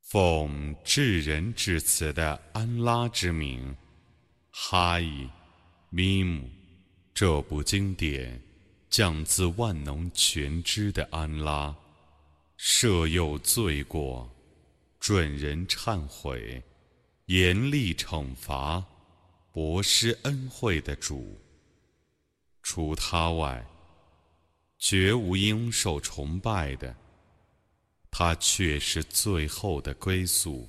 奉至仁至慈的安拉之名，哈伊米姆，这部经典降自万能全知的安拉，赦宥罪过，准人忏悔，严厉惩罚。博施恩惠的主，除他外，绝无应受崇拜的。他却是最后的归宿。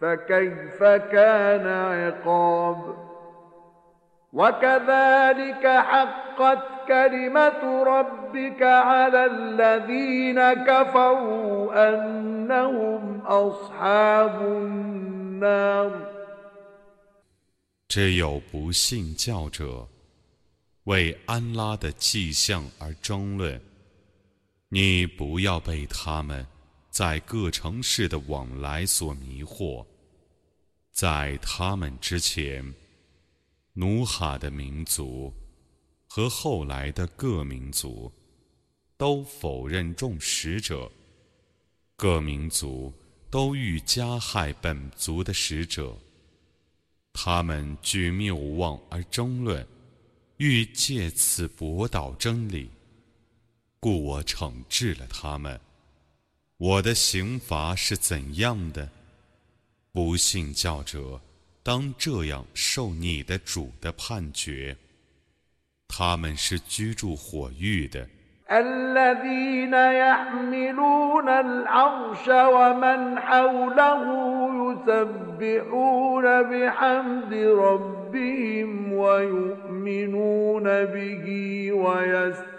فأخذتهم 只有不信教者为安拉的迹象而争论，你不要被他们。 在各城市的往来所迷惑，在他们之前，努哈的民族和后来的各民族都否认众使者，各民族都欲加害本族的使者，他们据谬妄而争论，欲借此驳倒真理，故我惩治了他们。我的刑罚是怎样的？不信教者当这样受你的主的判决。他们是居住火域的。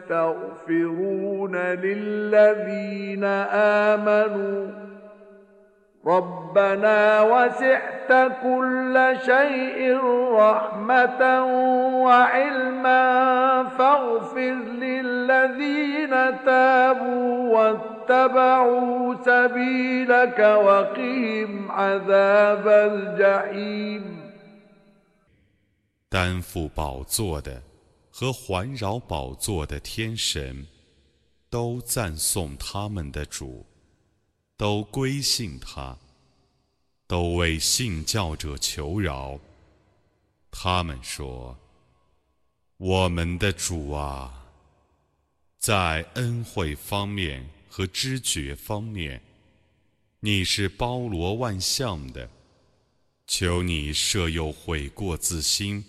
يستغفرون للذين آمنوا ربنا وسعت كل شيء رحمة وعلما فاغفر للذين تابوا واتبعوا سبيلك وقهم عذاب الجحيم 担负宝座的 和环绕宝座的天神，都赞颂他们的主，都归信他，都为信教者求饶。他们说：“我们的主啊，在恩惠方面和知觉方面，你是包罗万象的，求你设有悔过自新。”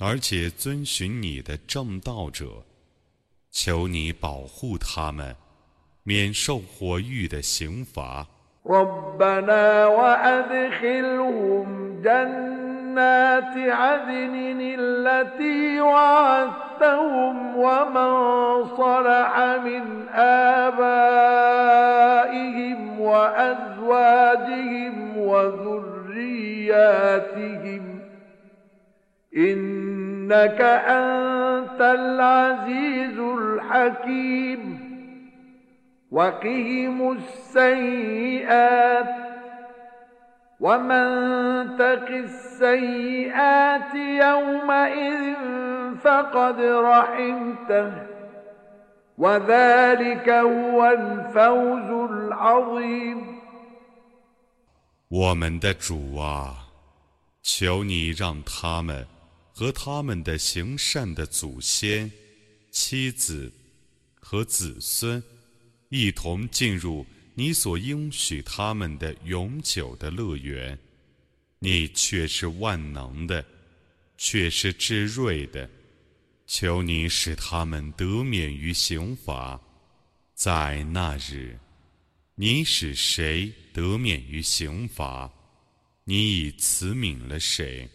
而且遵循你的正道者，求你保护他们，免受火狱的刑罚。إنك أنت العزيز الحكيم وقهم السيئات ومن تق السيئات يومئذ فقد رحمته وذلك هو الفوز العظيم 我们的主啊，求你让他们 和他们的行善的祖先、妻子和子孙一同进入你所应许他们的永久的乐园。你却是万能的，却是至睿的。求你使他们得免于刑罚，在那日。你使谁得免于刑罚？你已慈悯了谁？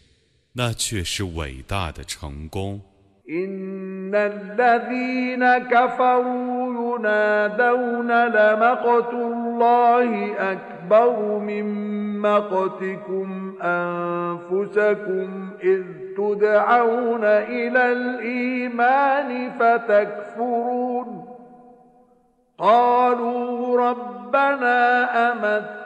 那却是伟大的成功。قالوا ربنا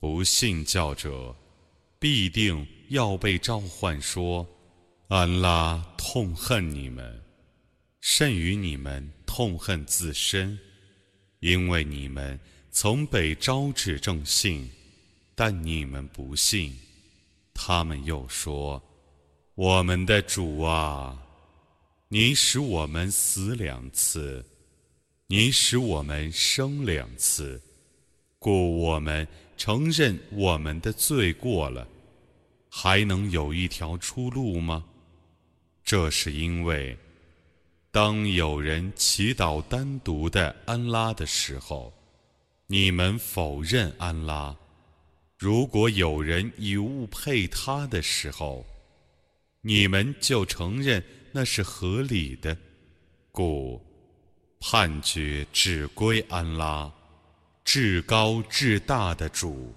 不信教者必定要被召唤说：“安拉痛恨你们，甚于你们痛恨自身，因为你们曾被招致正信，但你们不信。”他们又说：“我们的主啊，你使我们死两次，你使我们生两次，故我们承认我们的罪过了，还能有一条出路吗？这是因为，当有人祈祷单独的安拉的时候，你们否认安拉。”如果有人以物配他的时候，你们就承认那是合理的，故判决只归安拉，至高至大的主。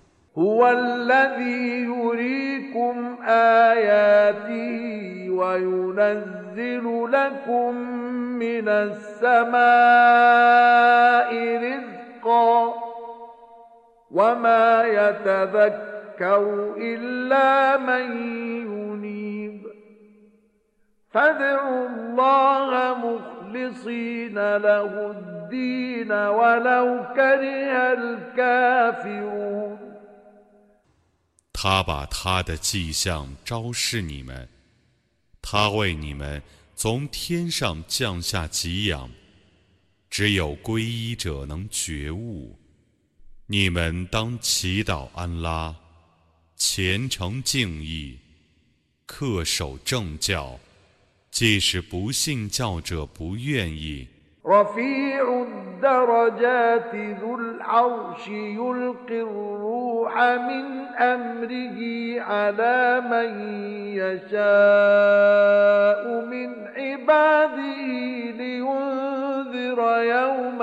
وما يتذكر إلا من ينيب فادعوا الله مخلصين له الدين ولو كره الكافرون 他把他的迹象昭示你们，他为你们从天上降下给养，只有皈依者能觉悟。 你们当祈祷安拉，虔诚敬意，恪守正教，即使不信教者不愿意。يوم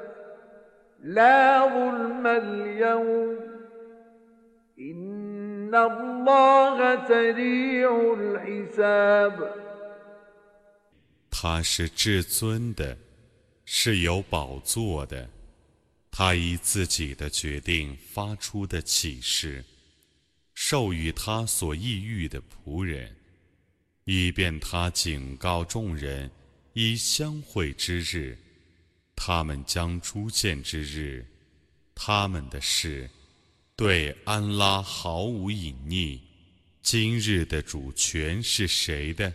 لا ظلم اليوم إن الله سريع الحساب 他是至尊的，是有宝座的。他以自己的决定发出的启示，授予他所抑郁的仆人，以便他警告众人，以相会之日。 他们将出现之日，他们的事对安拉毫无隐匿。今日的主权是谁的？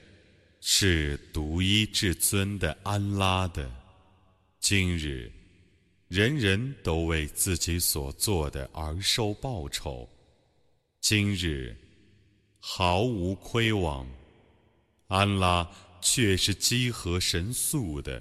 是独一至尊的安拉的。今日，人人都为自己所做的而受报酬。今日，毫无亏枉。安拉却是积和神速的。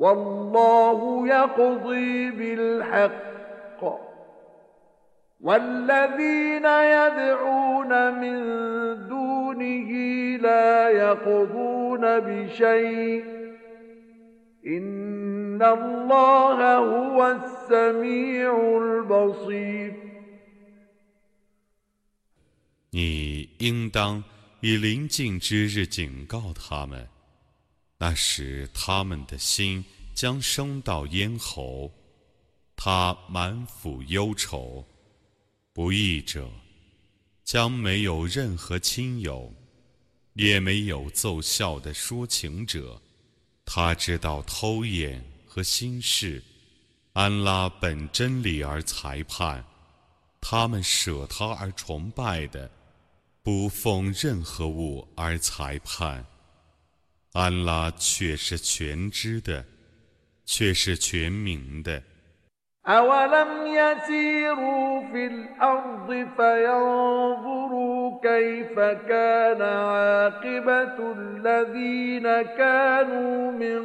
والله يقضي بالحق والذين يدعون من دونه لا يقضون بشيء إن الله هو السميع البصير 你应当以临近之日警告他们， 那时他们的心将升到咽喉，他满腹忧愁。不义者将没有任何亲友，也没有奏效的说情者。他知道偷眼和心事。安拉本真理而裁判，他们舍他而崇拜的，不奉任何物而裁判。安拉却是全知的，却是全明的。أولم يسيروا في الأرض فينظروا كيف كان عاقبة الذين كانوا من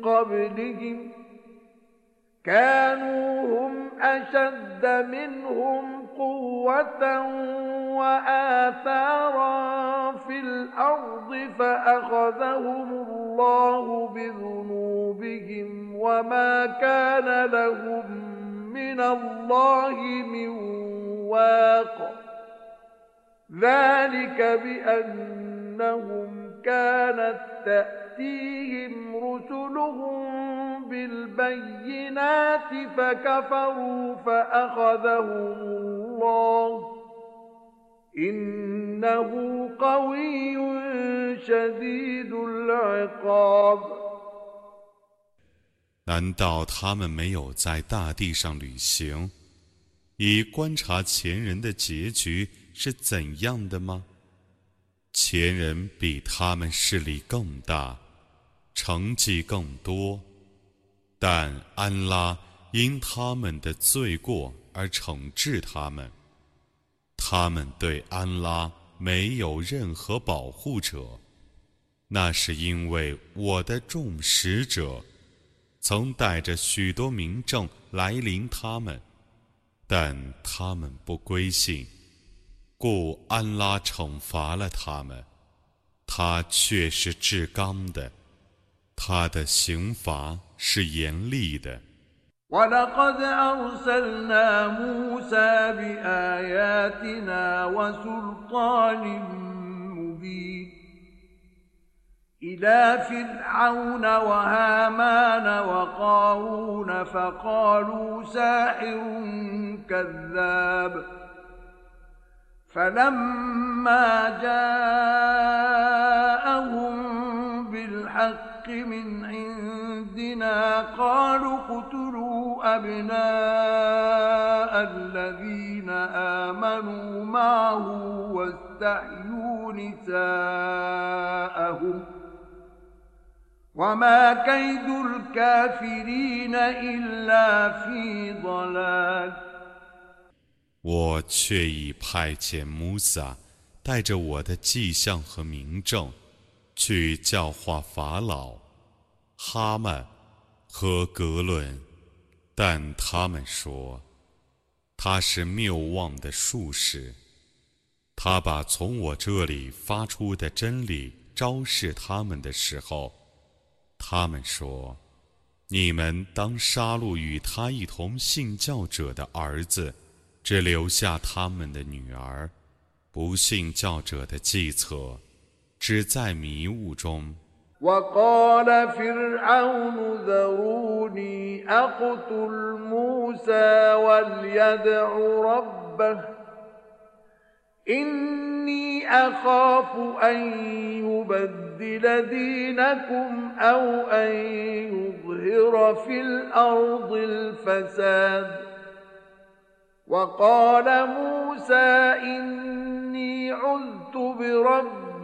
قبلهم كانوا هم أشد منهم قوة وآثارا في الأرض فأخذهم الله بذنوبهم وما كان لهم من الله من واق. ذلك بأنهم كانت تأتيهم رسلهم بالبينات فكفروا فأخذهم الله 难道他们没有在大地上旅行，以观察前人的结局是怎样的吗？前人比他们势力更大，成绩更多， 但安拉因他们的罪过而惩治他们。他们对安拉没有任何保护者，那是因为我的众使者曾带着许多民众来临他们，但他们不归信，故安拉惩罚了他们。他却是至刚的，他的刑罚是严厉的。ولقد أرسلنا موسى بآياتنا وسلطان مبين إلى فرعون وهامان وقارون فقالوا ساحر كذاب فلما جاءهم بالحق من عندنا قالوا اقتلوا أبناء الذين آمنوا معه واستحيوا نساءهم وما كيد الكافرين إلا في ضلال 我却已派遣穆萨带着我的迹象和明证，去教化法老、 哈曼和格伦，但他们说他是谬妄的术士。他把从我这里发出的真理昭示他们的时候，他们说：“你们当杀戮与他一同信教者的儿子。”只留下他们的女儿，不信教者的计策，只在迷雾中。وقال فرعون ذروني أقتل موسى وليدع ربه. إني أخاف أن يبدل دينكم أو أن يظهر في الأرض الفساد. وقال موسى إني عذت بربي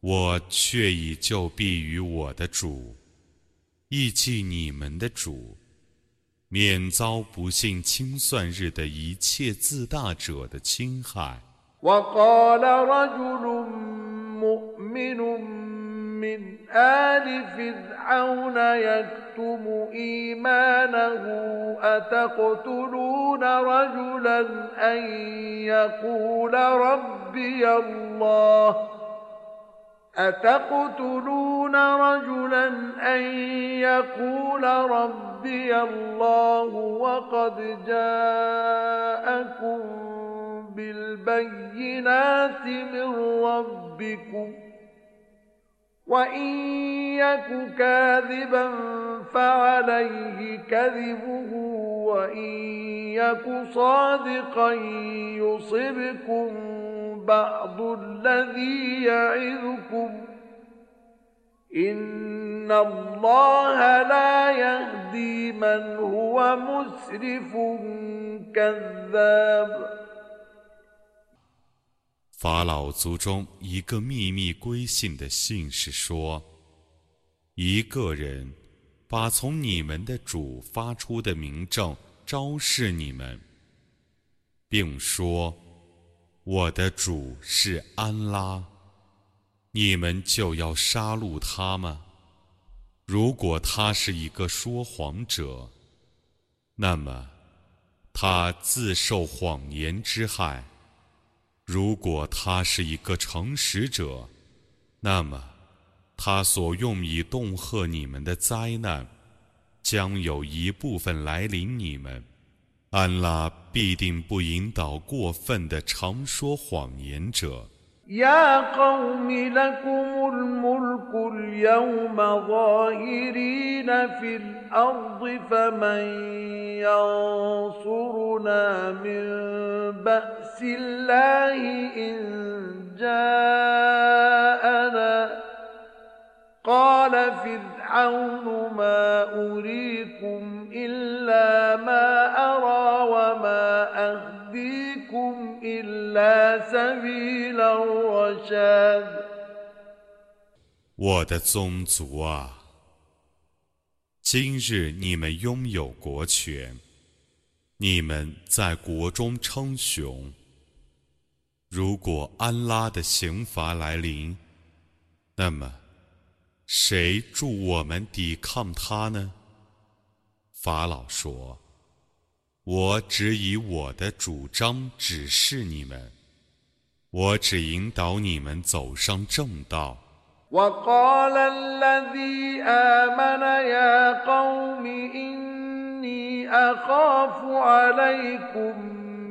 我却已就避于我的主，忆记你们的主，免遭不幸清算日的一切自大者的侵害。أتقتلون رجلا أن يقول ربي الله وقد جاءكم بالبينات من ربكم وإن يك كاذبا فعليه كذبه وإن يك صادقا يصبكم بعض الذي يعظكم إن الله لا يهدي من هو مسرف كذاب 法老族中一个秘密归信的信士说：一个人把从你们的主发出的明证昭示你们，并说。我的主是安拉，你们就要杀戮他吗？如果他是一个说谎者，那么他自受谎言之害；如果他是一个诚实者，那么他所用以恫吓你们的灾难，将有一部分来临你们。安拉必定不引导过分的常说谎言者。يا قوم لكم الملك اليوم ظاهرين في الأرض فمن ينصرنا من بأس الله إن جاءنا قال فرعون ما أريكم إلا ما أرى وما أهديكم إلا سبيل الرشاد 我的宗族啊，今日你们拥有国权，你们在国中称雄。 如果安拉的刑罚来临，那么。谁助我们抵抗他呢？法老说：“我只以我的主张指示你们，我只引导你们走上正道。”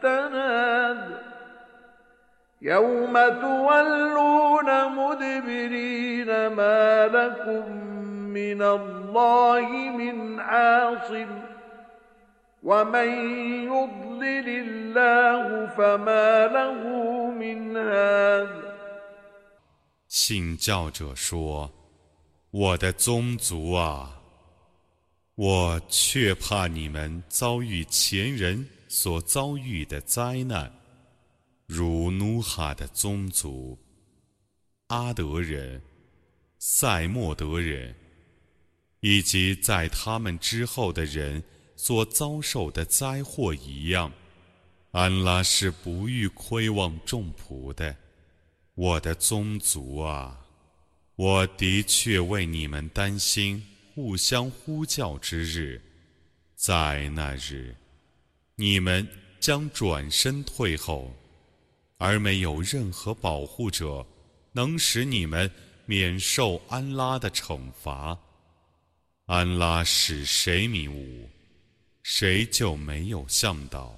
التناد يوم تولون مدبرين ما لكم من الله من عاصم ومن يضلل الله فما له من هاد 信教者说：“我的宗族啊，我却怕你们遭遇前人 所遭遇的灾难，如努哈的宗族、阿德人、赛莫德人，以及在他们之后的人所遭受的灾祸一样。安拉是不欲亏望众仆的。”我的宗族啊，我的确为你们担心互相呼叫之日，在那日，你们将转身退后，而没有任何保护者能使你们免受安拉的惩罚。安拉使谁迷雾，谁就没有向导。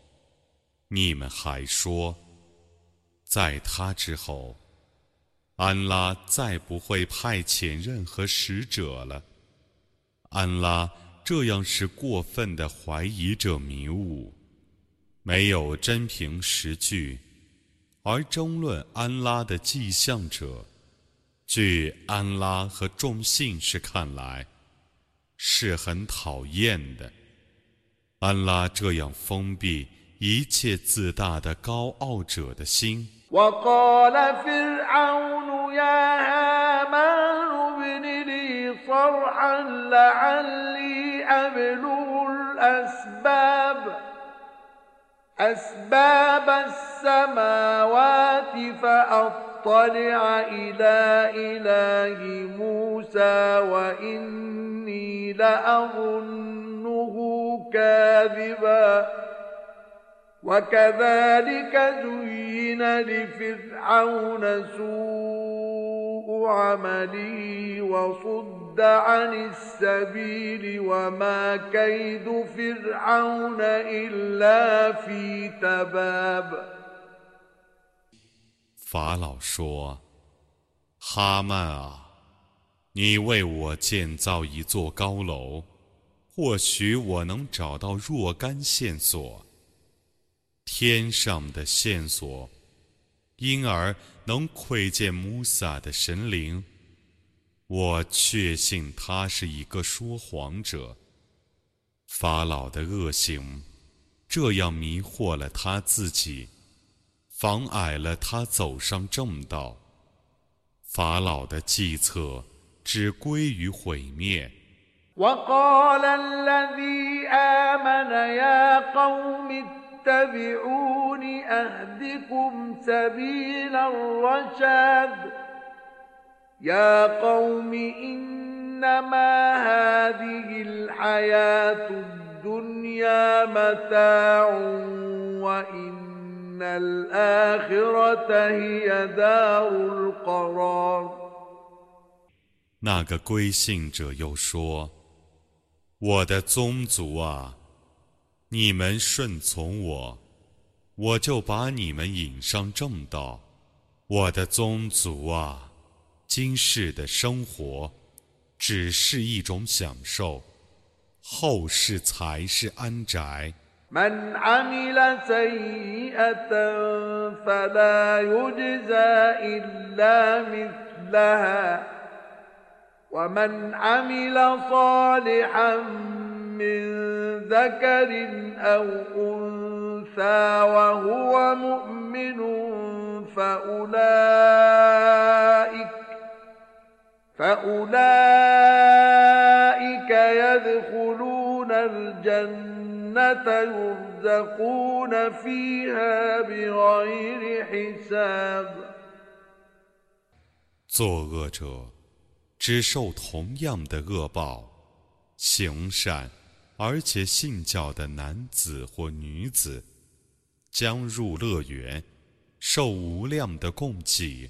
你们还说，在他之后，安拉再不会派遣任何使者了。安拉这样是过分的怀疑者迷雾，没有真凭实据，而争论安拉的迹象者，据安拉和众信士看来，是很讨厌的。安拉这样封闭。一切自大的高傲者的心。وقال فرعون يا هامان ابن لي صرحا لعلي أبلغ الأسباب أسباب السماوات فأطلع إلى إله موسى وإني لأظنه كاذباً وكذلك زين لفرعون سوء عمله وصد عن السبيل وما كيد فرعون إلا في تباب 法老说：“哈曼啊，你为我建造一座高楼，或许我能找到若干线索。” 天上的线索，因而能窥见穆萨的神灵。我确信他是一个说谎者。法老的恶行，这样迷惑了他自己，妨碍了他走上正道。法老的计策只归于毁灭。اتبعون أهدكم سبيل الرشاد يا قوم إنما هذه الحياة الدنيا متاع وإن الآخرة هي دار القرار 那个归信者又说：“我的宗族啊！” 你们顺从我，我就把你们引上正道。我的宗族啊，今世的生活只是一种享受，后世才是安宅。من عمل سيئة فلا يجزى إلا مثلها ومن عمل صالحا من ذكر أو أنثى وهو مؤمن فأولئك فأولئك يدخلون الجنة 作恶者只受同样的恶报，行善 而且信教的男子或女子将入乐园，受无量的供给。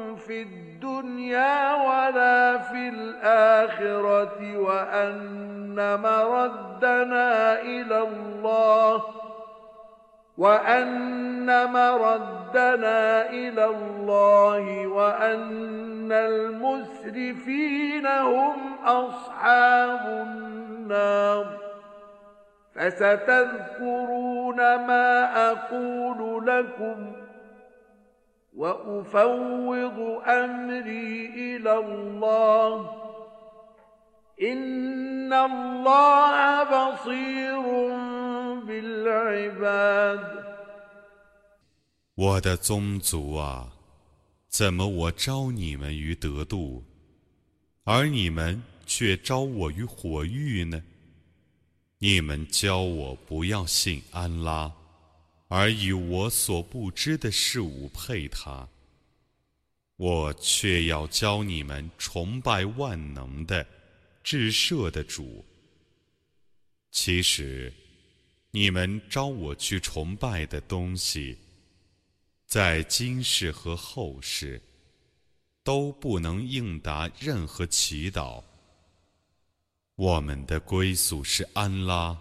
في الدنيا ولا في الآخرة وأن مردنا إلى الله وأن مردنا إلى الله وأن المسرفين هم أصحاب النار فستذكرون ما أقول لكم وأفوض أمري إلى الله إن الله بصير 我的宗族啊，怎么我招你们于得度，而你们却招我于火狱呢？你们教我不要信安拉， 而以我所不知的事物配他，我却要教你们崇拜万能的、至赦的主。其实。你们招我去崇拜的东西，在今世和后世都不能应答任何祈祷。我们的归宿是安拉，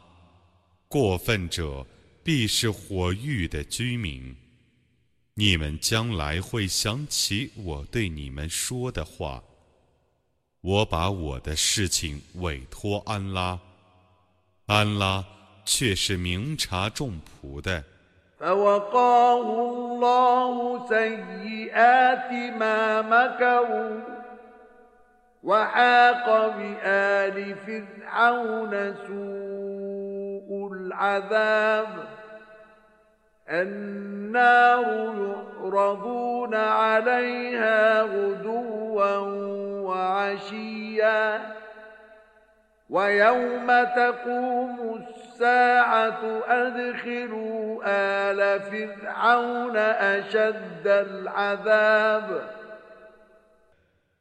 过分者必是火狱的居民。你们将来会想起我对你们说的话。我把我的事情委托安拉，安拉。却是明察众仆的。فوقاه الله سيئات ما مكروا وحاق بآل فرعون سوء العذاب النار يعرضون عليها غدوا وعشيا ويوم تقوم الساعة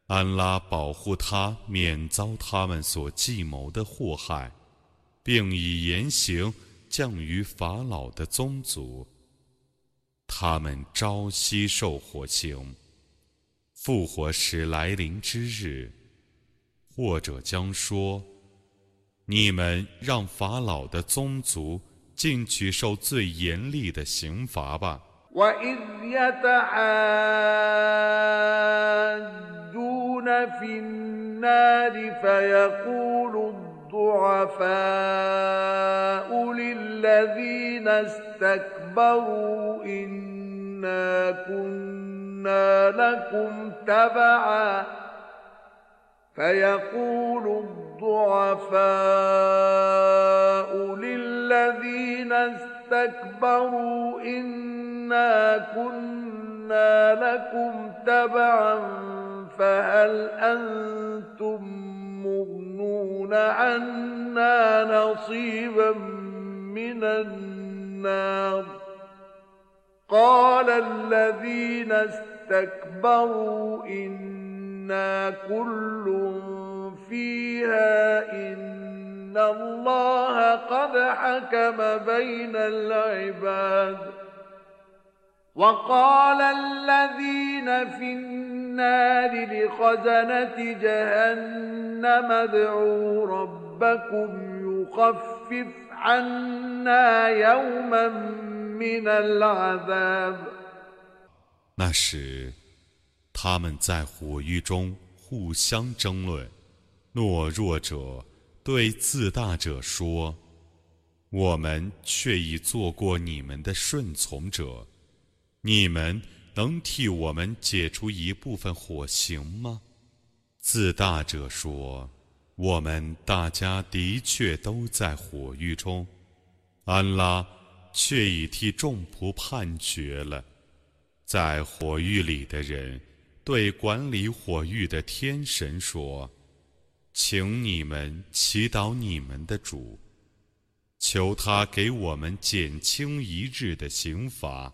安拉保护他免遭他们所计谋的祸害，并以严刑降于法老的宗族。 他们朝夕受火刑，复活时来临之日，或者将说。你们让法老的宗族进去受最严厉的刑罚吧。الضعفاء للذين استكبروا إنا كنا لكم تبعا فيقول الضعفاء للذين استكبروا إنا كنا لكم تبعا فهل أنتم مغنون عنا نصيبا من النار قال الذين استكبروا إنا كل فيها إن الله قد حكم بين العباد وقال الذين في النار لخزنة جهنم ادعوا ربكم يخفف عنا يوما من العذاب 那时，他们在火狱中互相争论。懦弱者对自大者说：“我们却已做过你们的顺从者，你们 能替我们解除一部分火刑吗？”自大者说：“我们大家的确都在火狱中，安拉却已替众仆判决了。”在火狱里的人对管理火狱的天神说：“请你们祈祷你们的主，求他给我们减轻一日的刑罚。”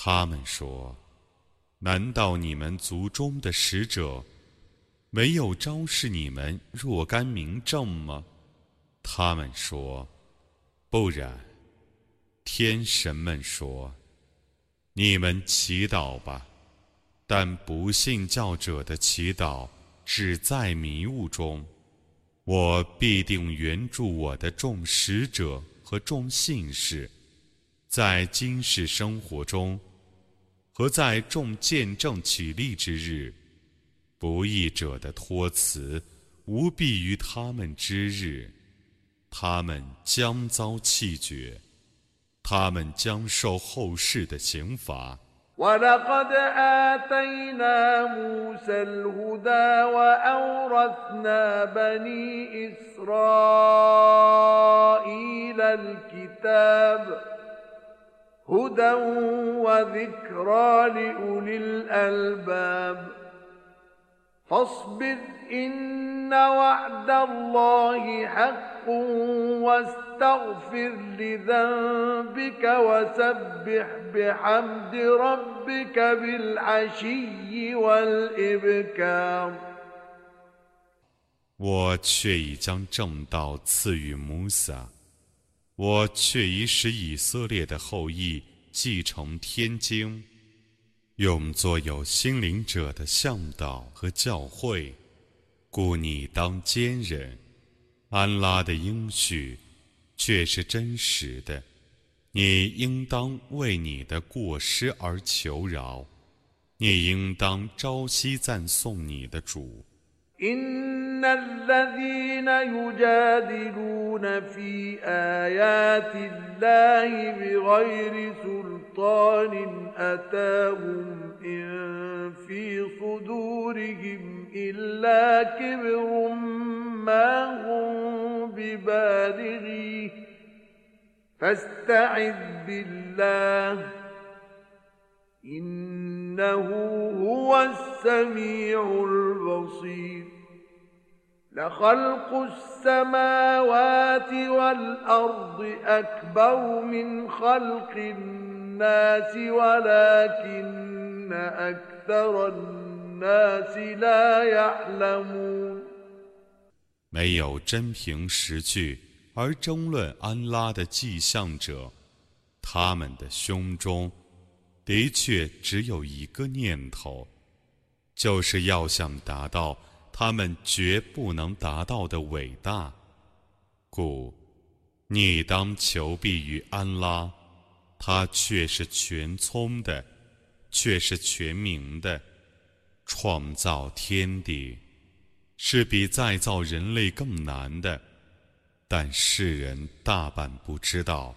他们说：“难道你们族中的使者没有昭示你们若干明证吗？”他们说：“不然。”天神们说：“你们祈祷吧。”但不信教者的祈祷只在迷雾中，我必定援助我的众使者和众信士，在今世生活中和在众见证起立之日，不义者的托辞无必于他们之日，他们将遭弃绝，他们将受后世的刑罚。ولقد آتينا موسى الهدى وأورثنا بني إسرائيل الكتاب هدى وذكرى لأولي الألباب فاصبر إن وعد الله حق 我却已将正道赐予穆萨， 我却已使以色列的后裔继承天经，用作有心灵者的向导和教诲，故你当坚忍。安拉的应许却是真实的，你应当为你的过失而求饶，你应当朝夕赞颂你的主。ان الذين يجادلون في ايات الله بغير سلطان اتاهم ان في صدورهم الا كبر ما هم ببالغيه فاستعذ بالله إن إنه هو السميع البصير لخلق السماوات والأرض أكبر من خلق الناس ولكن أكثر الناس الناس لا يعلمون 没有真凭实据而争论安拉的迹象者，他们的胸中 的确只有一个念头，就是要想达到他们绝不能达到的伟大。故，你当求必于安拉，他却是全聪的，却是全明的，创造天地。是比再造人类更难的，但世人大半不知道。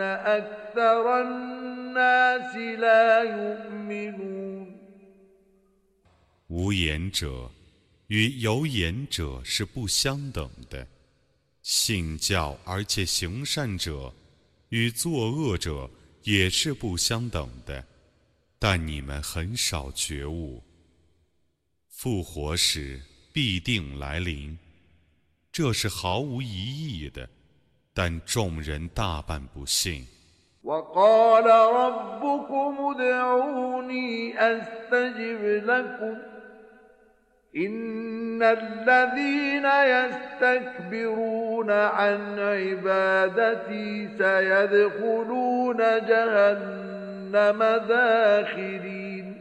أكثر الناس لا يؤمنون 无言者与有言者是不相等的，信教而且行善者与作恶者也是不相等的，但你们很少觉悟。复活时必定来临，这是毫无疑义的， 但众人大半不信。وقال ربكم ادعوني أستجب لكم إن الذين يستكبرون عن عبادتي سيدخلون جهنم داخرين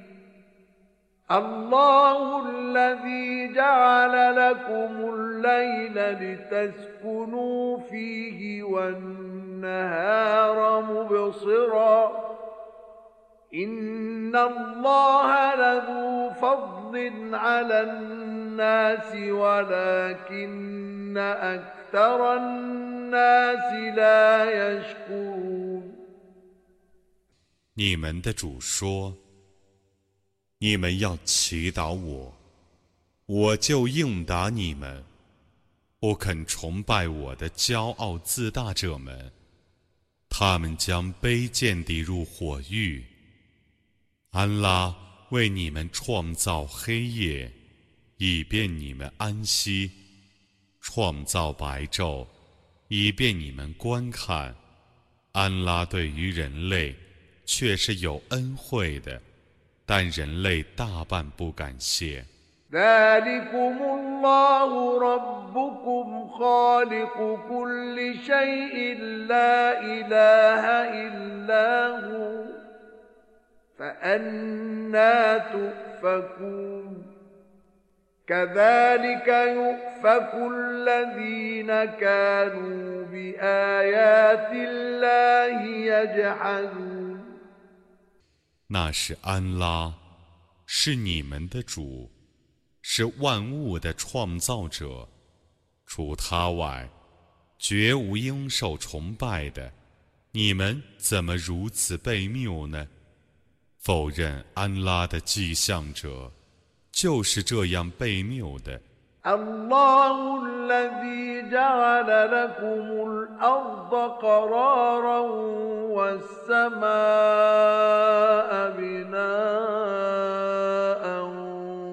الله الذي جعل لكم الليل لتسكنوا فيه والنهار مبصرا إن الله لذو فضل على الناس ولكن أكثر الناس لا يشكرون 你们的主说。 你们要祈祷我，我就应答你们。不肯崇拜我的骄傲自大者们，他们将卑贱地入火狱。安拉为你们创造黑夜，以便你们安息；创造白昼，以便你们观看。安拉对于人类却是有恩惠的。但人类大半不感谢。ذلكم الله ربكم خالق كل شيء لا إله إلا هو فأنا تؤفكون كذلك يؤفك الذين كانوا بآيات الله يجحدون 那是安拉，是你们的主，是万物的创造者，除他外，绝无应受崇拜的。你们怎么如此悖谬呢？否认安拉的迹象者，就是这样悖谬的。الله الذي جعل لكم الأرض قرارا والسماء بناء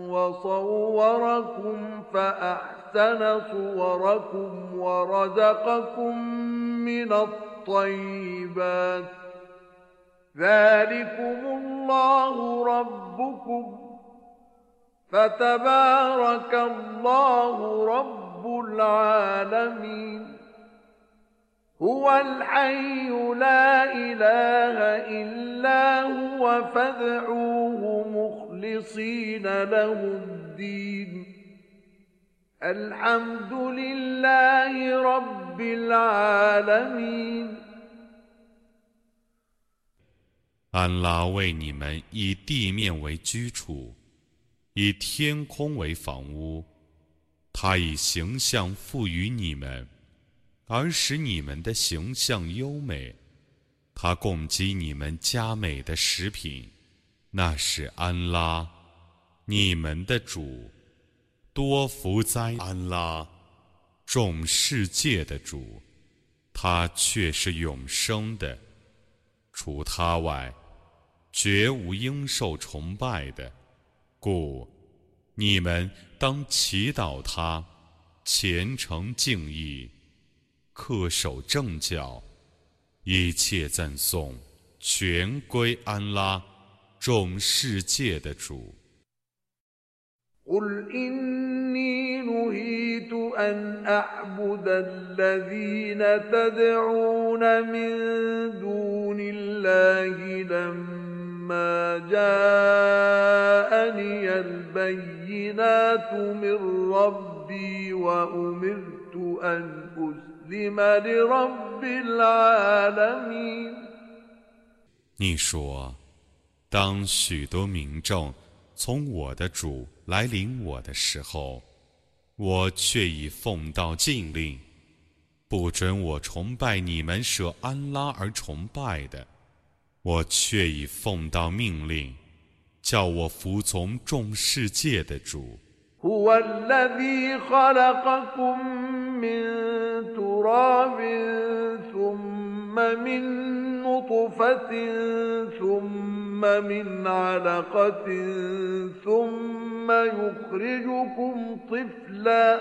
وصوركم فأحسن صوركم ورزقكم من الطيبات. ذلكم الله ربكم. فتبارك الله رب العالمين هو الحي لا إله إلا هو فادعوه مخلصين له الدين الحمد لله رب العالمين 安拉为你们以地面为居处。 以天空为房屋，他以形象赋予你们，而使你们的形象优美。他供给你们佳美的食品，那是安拉，你们的主。多福哉！安拉，众世界的主，他却是永生的，除他外，绝无应受崇拜的，故你们当祈祷他，虔诚敬意，恪守正教，一切赞颂全归安拉，众世界的主。قل إني نهيت أن أعبد الذين تدعون من دون الله لما جاءني البينات من ربي وأمرت أن أسلم لرب العالمين 你说，当许多民众从我的主来领我的时候，我却已奉到禁令，不准我崇拜你们舍安拉而崇拜的； 我却已奉到命令，叫我服从众世界的主。من علقة ثم يخرجكم طفلا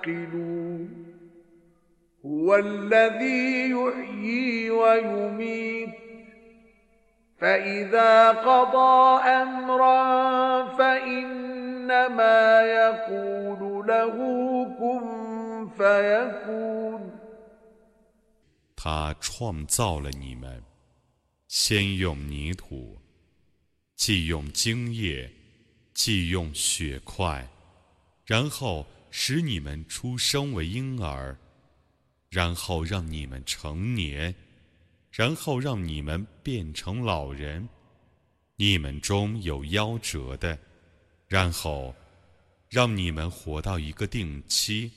تعقلون هو الذي يحيي ويميت فإذا قضى أمرا فإنما يقول له كن فيكون 他创造了你们。先用泥土，既用精液，既用血块，然后 使你们出生为婴儿，然后让你们成年，然后让你们变成老人。你们中有夭折的，然后让你们活到一个定期，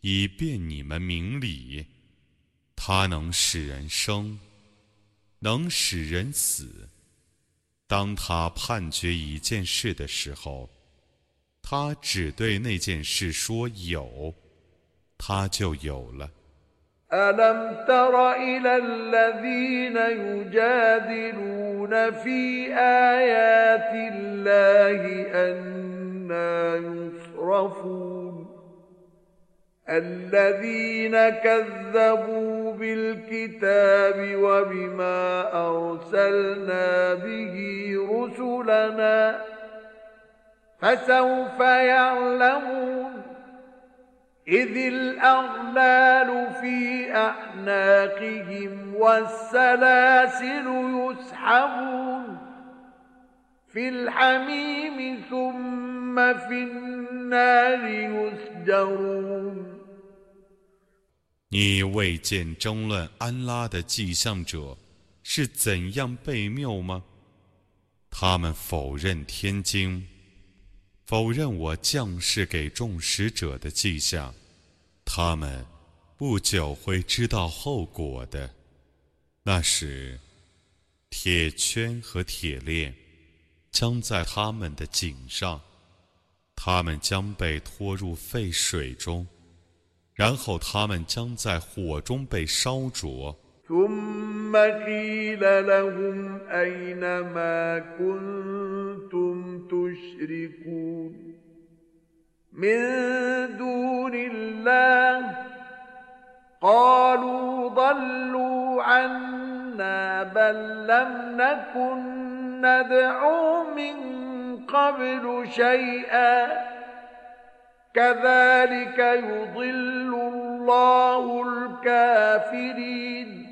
以便你们明理。他能使人生。能使人死。当他判决一件事的时候，他只对那件事说有，他就有了。الذين كذبوا بالكتاب وبما أرسلنا به رسلنا فسوف يعلمون إذ الأغلال في أعناقهم والسلاسل يسحبون في الحميم ثم في النار يسجرون 你未见争论安拉的迹象者是怎样被谬吗？他们否认天经， 否认我降世给众使者的迹象，他们不久会知道后果的。那时，铁圈和铁链将在他们的颈上，他们将被拖入沸水中。然后他们将在火中被烧灼。ثم قيل لهم أين ما كنتم تشركون من دون الله قالوا ضلوا عنا بل لم نكن ندعو من قبل شيئا كذلك يضل الله الكافرين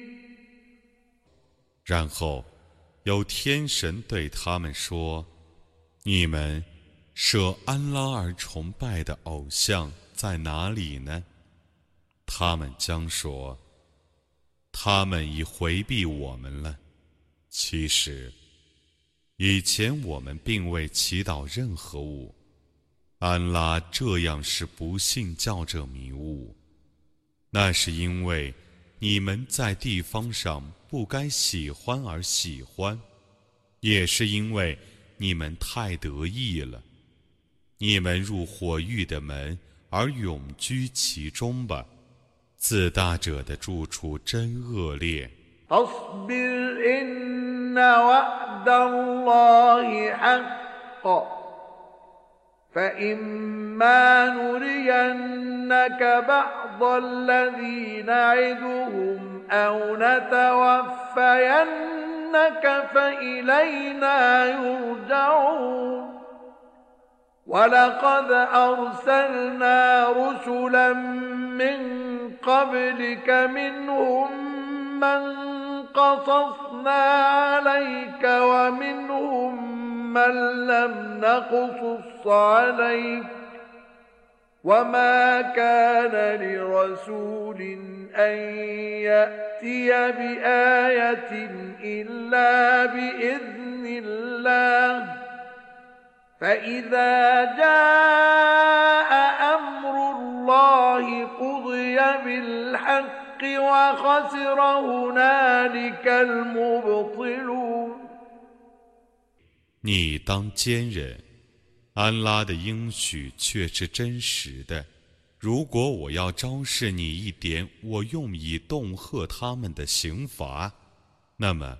然后，有天神对他们说：“你们舍安拉而崇拜的偶像在哪里呢？”他们将说：“他们已回避我们了。其实，以前我们并未祈祷任何物。安拉这样是不信教者迷雾，那是因为你们在地方上。”不该喜欢而喜欢，也是因为你们太得意了。你们入火狱的门而永居其中吧。自大者的住处真恶劣。أو نتوفينك فإلينا يرجعون ولقد أرسلنا رسلا من قبلك منهم من قصصنا عليك ومنهم من لم نقصص عليك وما كان لرسول أن يأتي بآية إلا بإذن الله فإذا جاء أمر الله قضي بالحق وخسر هنالك المبطلون 你当坚忍，安拉的应许却是真实的。如果我要昭示你一点我用以恫吓他们的刑罚，那么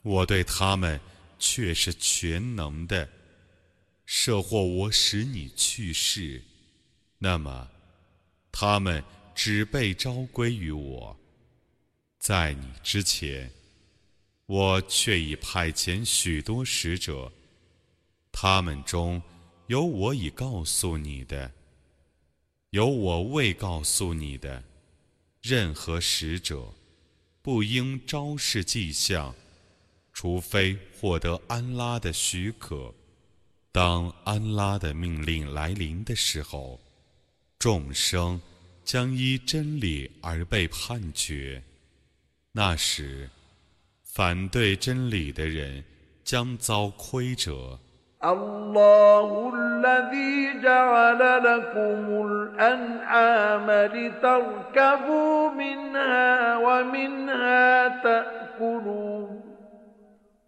我对他们却是全能的；设或我使你去世，那么他们只被召归于我。在你之前，我却已派遣许多使者，他们中有我已告诉你的。有我未告诉你的，任何使者，不应昭示迹象，除非获得安拉的许可。当安拉的命令来临的时候，众生将依真理而被判决。那时，反对真理的人将遭亏折。الله الذي جعل لكم الأنعام لتركبوا منها ومنها تأكلون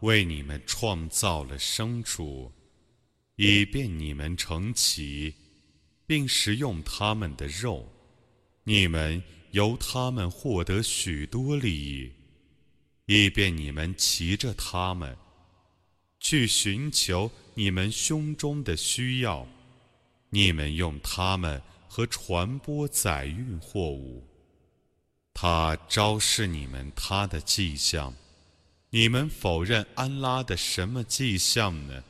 为你们创造了牲畜，以便你们成骑，并食用他们的肉。你们由他们获得许多利益，以便你们骑着他们去寻求。你们胸中的需要，你们用它们和传播载运货物。他昭示你们他的迹象，你们否认安拉的什么迹象呢？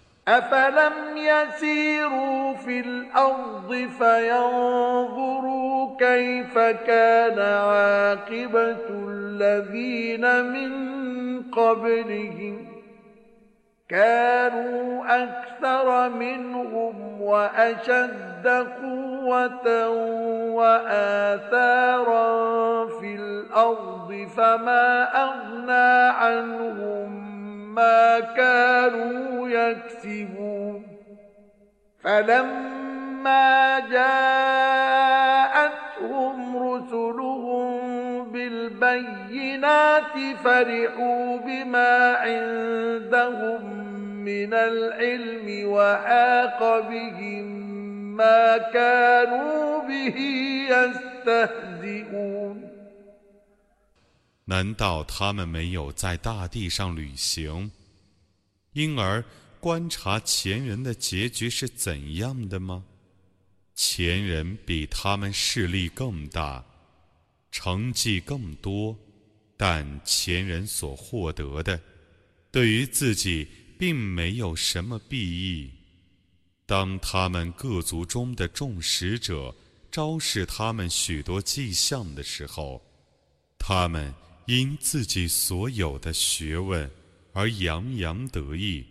كانوا أكثر منهم وأشد قوة وآثارا في الأرض فما أغنى عنهم ما كانوا يكسبون. فلما جاءتهم رسلهم بالبينات فرحوا بما عندهم من العلم وحاق بهم ما كانوا به يستهزئون 难道他们没有在大地上旅行，因而观察前人的结局是怎样的吗？前人比他们势力更大，成绩更多，但前人所获得的，对于自己并没有什么裨益。 当他们各族中的众使者昭示他们许多迹象的时候，他们。因自己所有的学问而洋洋得意，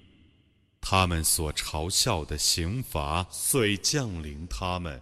他们所嘲笑的刑罚遂降临他们。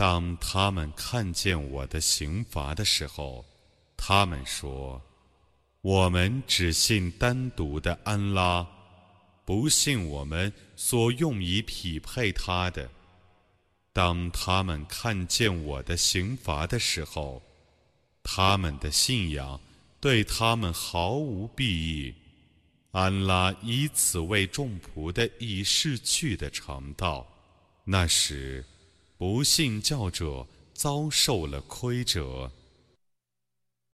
当他们看见我的刑罚的时候，他们说。我们只信单独的安拉，不信我们所用以匹配他的。当他们看见我的刑罚的时候，他们的信仰对他们毫无裨益。安拉以此为众仆的已逝去的肠道，那时不信教者遭受了亏折。